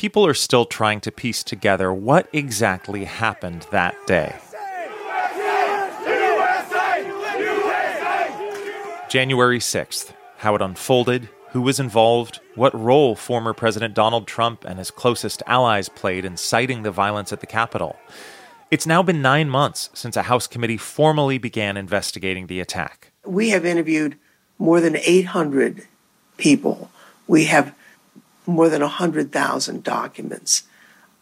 people are still trying to piece together what exactly happened that day. January 6th, how it unfolded, who was involved, what role former President Donald Trump and his closest allies played in citing the violence at the Capitol. It's now been nine months since a House committee formally began investigating the attack. We have interviewed more than 800 people. We have more than 100,000 documents.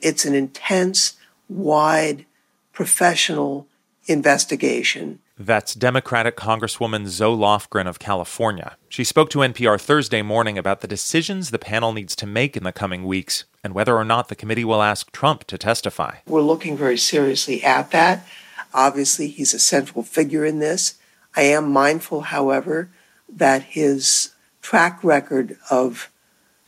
It's an intense, wide, professional investigation. That's Democratic Congresswoman Zoe Lofgren of California. She spoke to NPR Thursday morning about the decisions the panel needs to make in the coming weeks and whether or not the committee will ask Trump to testify. We're looking very seriously at that. Obviously, he's a central figure in this. I am mindful, however, that his track record of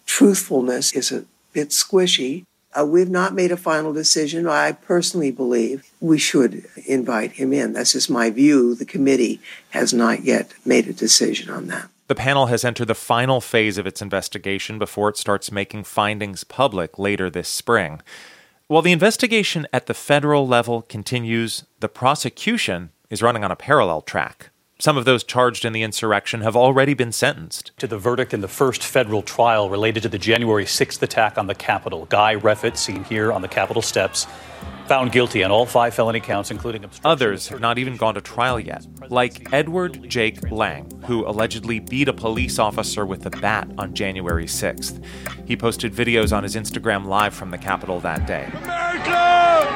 truthfulness is a bit squishy. Uh, we've not made a final decision. I personally believe we should invite him in. That's just my view. The committee has not yet made a decision on that. The panel has entered the final phase of its investigation before it starts making findings public later this spring. While the investigation at the federal level continues, the prosecution is running on a parallel track. Some of those charged in the insurrection have already been sentenced. To the verdict in the first federal trial related to the January 6th attack on the Capitol, Guy Reffitt, seen here on the Capitol steps, found guilty on all five felony counts, including obstruction. Others have not even gone to trial yet, like Edward Jake Lang, who allegedly beat a police officer with a bat on January 6th. He posted videos on his Instagram Live from the Capitol that day. America!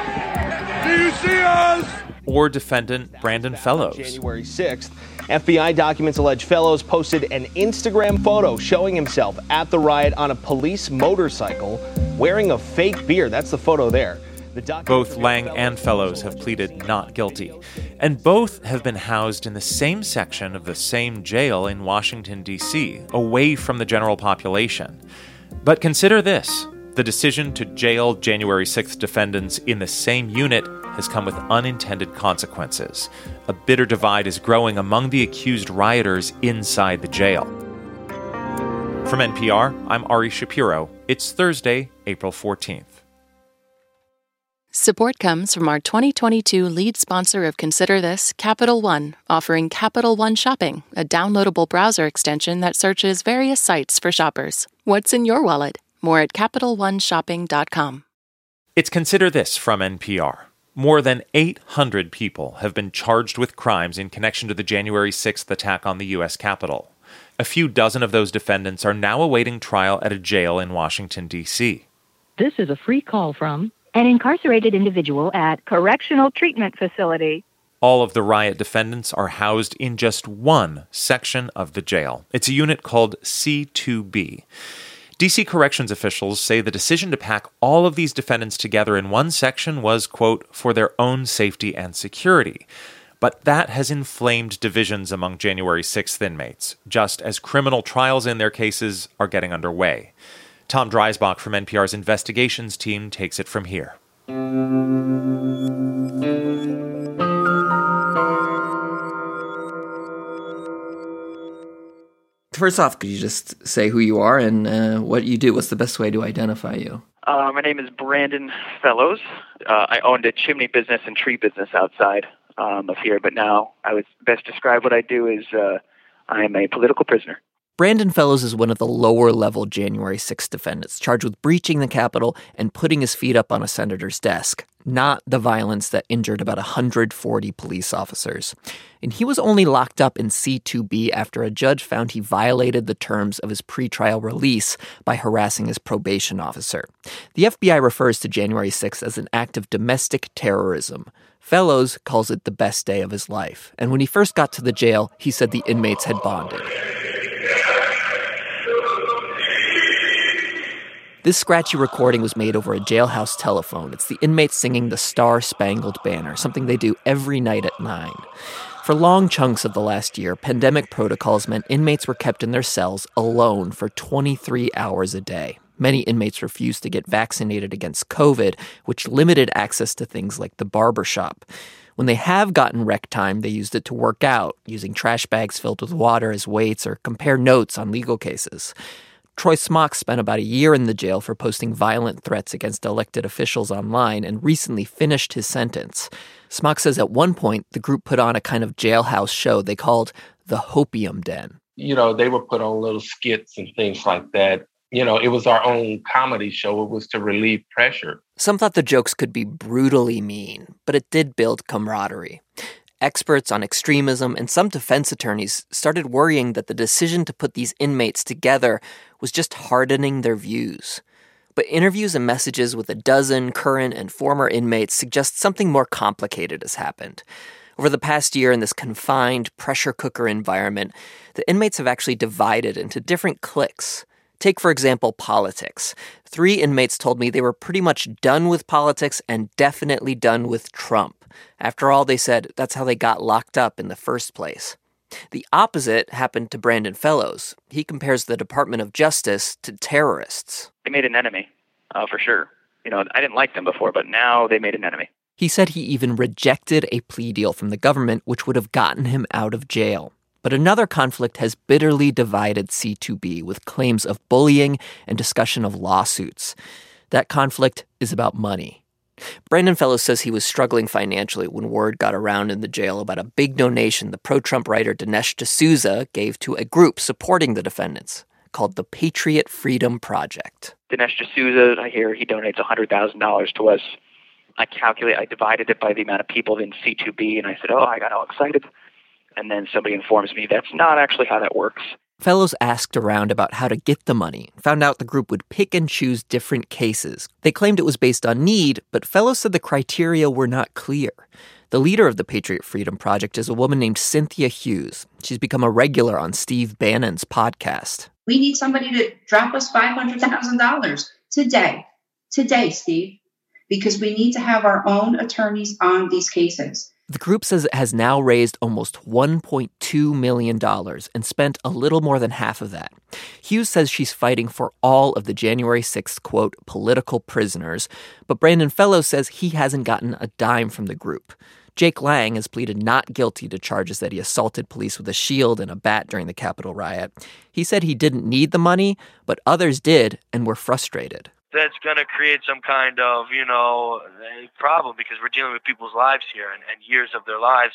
Do you see us? Or defendant Brandon Fellows. January 6th, FBI documents allege Fellows posted an Instagram photo showing himself at the riot on a police motorcycle wearing a fake beard. That's the photo there. The both Lang and Fellows have pleaded not guilty, and both have been housed in the same section of the same jail in Washington, D.C., away from the general population. But consider this the decision to jail January 6th defendants in the same unit has come with unintended consequences. A bitter divide is growing among the accused rioters inside the jail. From NPR, I'm Ari Shapiro. It's Thursday, April 14th. Support comes from our 2022 lead sponsor of Consider This, Capital One, offering Capital One Shopping, a downloadable browser extension that searches various sites for shoppers. What's in your wallet? More at CapitalOneShopping.com. It's Consider This from NPR. More than 800 people have been charged with crimes in connection to the January 6th attack on the U.S. Capitol. A few dozen of those defendants are now awaiting trial at a jail in Washington, D.C. This is a free call from an incarcerated individual at Correctional Treatment Facility. All of the riot defendants are housed in just one section of the jail. It's a unit called C2B. DC corrections officials say the decision to pack all of these defendants together in one section was, quote, for their own safety and security. But that has inflamed divisions among January 6th inmates, just as criminal trials in their cases are getting underway. Tom Dreisbach from NPR's investigations team takes it from here. First off, could you just say who you are and uh, what you do? What's the best way to identify you? Uh, my name is Brandon Fellows. Uh, I owned a chimney business and tree business outside um, of here, but now I would best describe what I do is uh, I am a political prisoner. Brandon Fellows is one of the lower level January 6 defendants charged with breaching the Capitol and putting his feet up on a senator's desk, not the violence that injured about 140 police officers. And he was only locked up in C2B after a judge found he violated the terms of his pretrial release by harassing his probation officer. The FBI refers to January 6 as an act of domestic terrorism. Fellows calls it the best day of his life. And when he first got to the jail, he said the inmates had bonded. This scratchy recording was made over a jailhouse telephone. It's the inmates singing the Star Spangled Banner, something they do every night at 9. For long chunks of the last year, pandemic protocols meant inmates were kept in their cells alone for 23 hours a day. Many inmates refused to get vaccinated against COVID, which limited access to things like the barber shop. When they have gotten rec time, they used it to work out, using trash bags filled with water as weights or compare notes on legal cases. Troy Smocks spent about a year in the jail for posting violent threats against elected officials online and recently finished his sentence. Smocks says at one point the group put on a kind of jailhouse show they called the Hopium Den. You know, they would put on little skits and things like that. You know, it was our own comedy show. It was to relieve pressure. Some thought the jokes could be brutally mean, but it did build camaraderie. Experts on extremism and some defense attorneys started worrying that the decision to put these inmates together was just hardening their views. But interviews and messages with a dozen current and former inmates suggest something more complicated has happened. Over the past year, in this confined pressure cooker environment, the inmates have actually divided into different cliques. Take, for example, politics. Three inmates told me they were pretty much done with politics and definitely done with Trump. After all, they said that's how they got locked up in the first place. The opposite happened to Brandon Fellows. He compares the Department of Justice to terrorists. They made an enemy, uh, for sure. You know, I didn't like them before, but now they made an enemy. He said he even rejected a plea deal from the government, which would have gotten him out of jail. But another conflict has bitterly divided C2B with claims of bullying and discussion of lawsuits. That conflict is about money. Brandon Fellows says he was struggling financially when word got around in the jail about a big donation the pro Trump writer Dinesh D'Souza gave to a group supporting the defendants called the Patriot Freedom Project. Dinesh D'Souza, I hear he donates $100,000 to us. I calculate, I divided it by the amount of people in C2B, and I said, oh, I got all excited. And then somebody informs me that's not actually how that works. Fellows asked around about how to get the money, found out the group would pick and choose different cases. They claimed it was based on need, but Fellows said the criteria were not clear. The leader of the Patriot Freedom Project is a woman named Cynthia Hughes. She's become a regular on Steve Bannon's podcast. We need somebody to drop us $500,000 today. Today, Steve, because we need to have our own attorneys on these cases. The group says it has now raised almost $1.2 million and spent a little more than half of that. Hughes says she's fighting for all of the January 6th, quote, political prisoners, but Brandon Fellows says he hasn't gotten a dime from the group. Jake Lang has pleaded not guilty to charges that he assaulted police with a shield and a bat during the Capitol riot. He said he didn't need the money, but others did and were frustrated that's going to create some kind of, you know, problem because we're dealing with people's lives here and, and years of their lives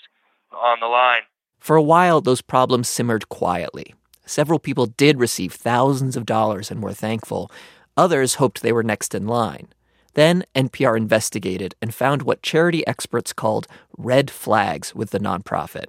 on the line. For a while, those problems simmered quietly. Several people did receive thousands of dollars and were thankful. Others hoped they were next in line. Then NPR investigated and found what charity experts called red flags with the nonprofit.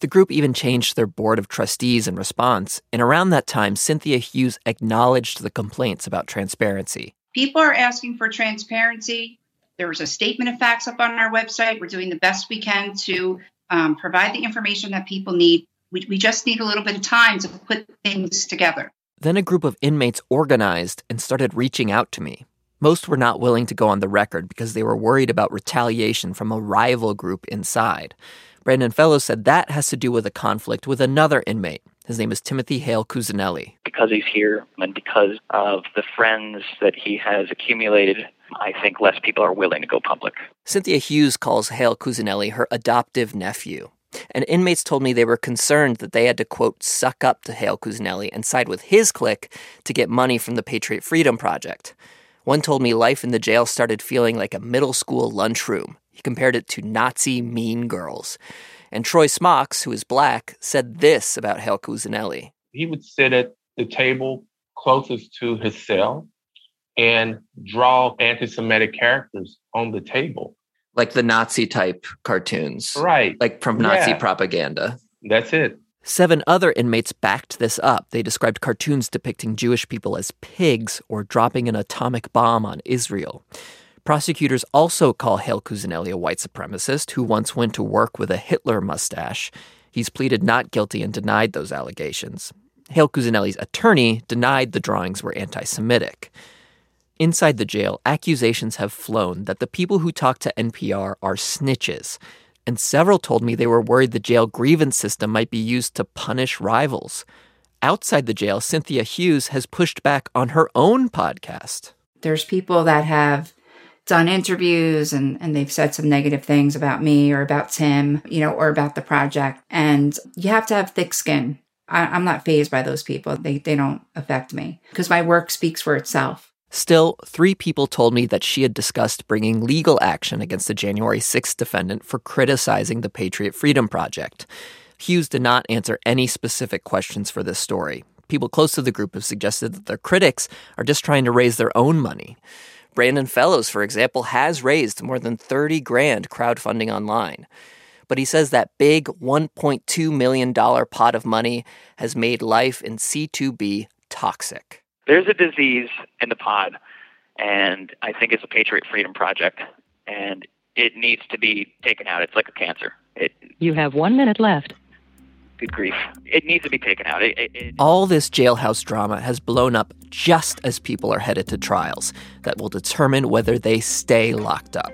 The group even changed their board of trustees in response, and around that time, Cynthia Hughes acknowledged the complaints about transparency. People are asking for transparency. There was a statement of facts up on our website. We're doing the best we can to um, provide the information that people need. We, we just need a little bit of time to put things together. Then a group of inmates organized and started reaching out to me. Most were not willing to go on the record because they were worried about retaliation from a rival group inside. Brandon Fellows said that has to do with a conflict with another inmate his name is Timothy Hale Cusanelli. Because he's here and because of the friends that he has accumulated, I think less people are willing to go public. Cynthia Hughes calls Hale Cusanelli her adoptive nephew. And inmates told me they were concerned that they had to, quote, suck up to Hale Cusanelli and side with his clique to get money from the Patriot Freedom Project. One told me life in the jail started feeling like a middle school lunchroom. He compared it to Nazi mean girls. And Troy Smocks, who is black, said this about Hale Cusanelli. He would sit at the table closest to his cell and draw anti Semitic characters on the table. Like the Nazi type cartoons. Right. Like from Nazi yeah. propaganda. That's it. Seven other inmates backed this up. They described cartoons depicting Jewish people as pigs or dropping an atomic bomb on Israel. Prosecutors also call Hale Cusanelli a white supremacist who once went to work with a Hitler mustache. He's pleaded not guilty and denied those allegations. Hale Cusanelli's attorney denied the drawings were anti Semitic. Inside the jail, accusations have flown that the people who talk to NPR are snitches, and several told me they were worried the jail grievance system might be used to punish rivals. Outside the jail, Cynthia Hughes has pushed back on her own podcast. There's people that have done interviews and, and they've said some negative things about me or about Tim, you know, or about the project. And you have to have thick skin I, am not fazed by those people. They, they don't affect me because my work speaks for itself. Still, three people told me that she had discussed bringing legal action against the January 6th defendant for criticizing the Patriot Freedom Project. Hughes did not answer any specific questions for this story. People close to the group have suggested that their critics are just trying to raise their own money. Brandon Fellows, for example, has raised more than 30 grand crowdfunding online. But he says that big $1.2 million pot of money has made life in C2B toxic. There's a disease in the pod, and I think it's a Patriot Freedom Project, and it needs to be taken out. It's like a cancer. It, you have one minute left good grief. It needs to be taken out. It, it, it... All this jailhouse drama has blown up just as people are headed to trials that will determine whether they stay locked up.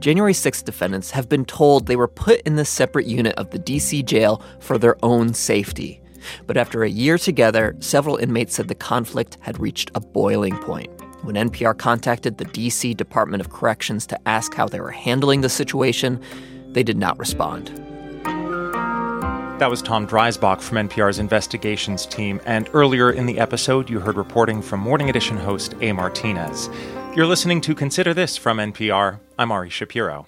January 6th defendants have been told they were put in the separate unit of the DC jail for their own safety. But after a year together, several inmates said the conflict had reached a boiling point. When NPR contacted the DC Department of Corrections to ask how they were handling the situation, they did not respond. That was Tom Dreisbach from NPR's investigations team, and earlier in the episode, you heard reporting from Morning Edition host A. Martinez. You're listening to Consider This from NPR. I'm Ari Shapiro.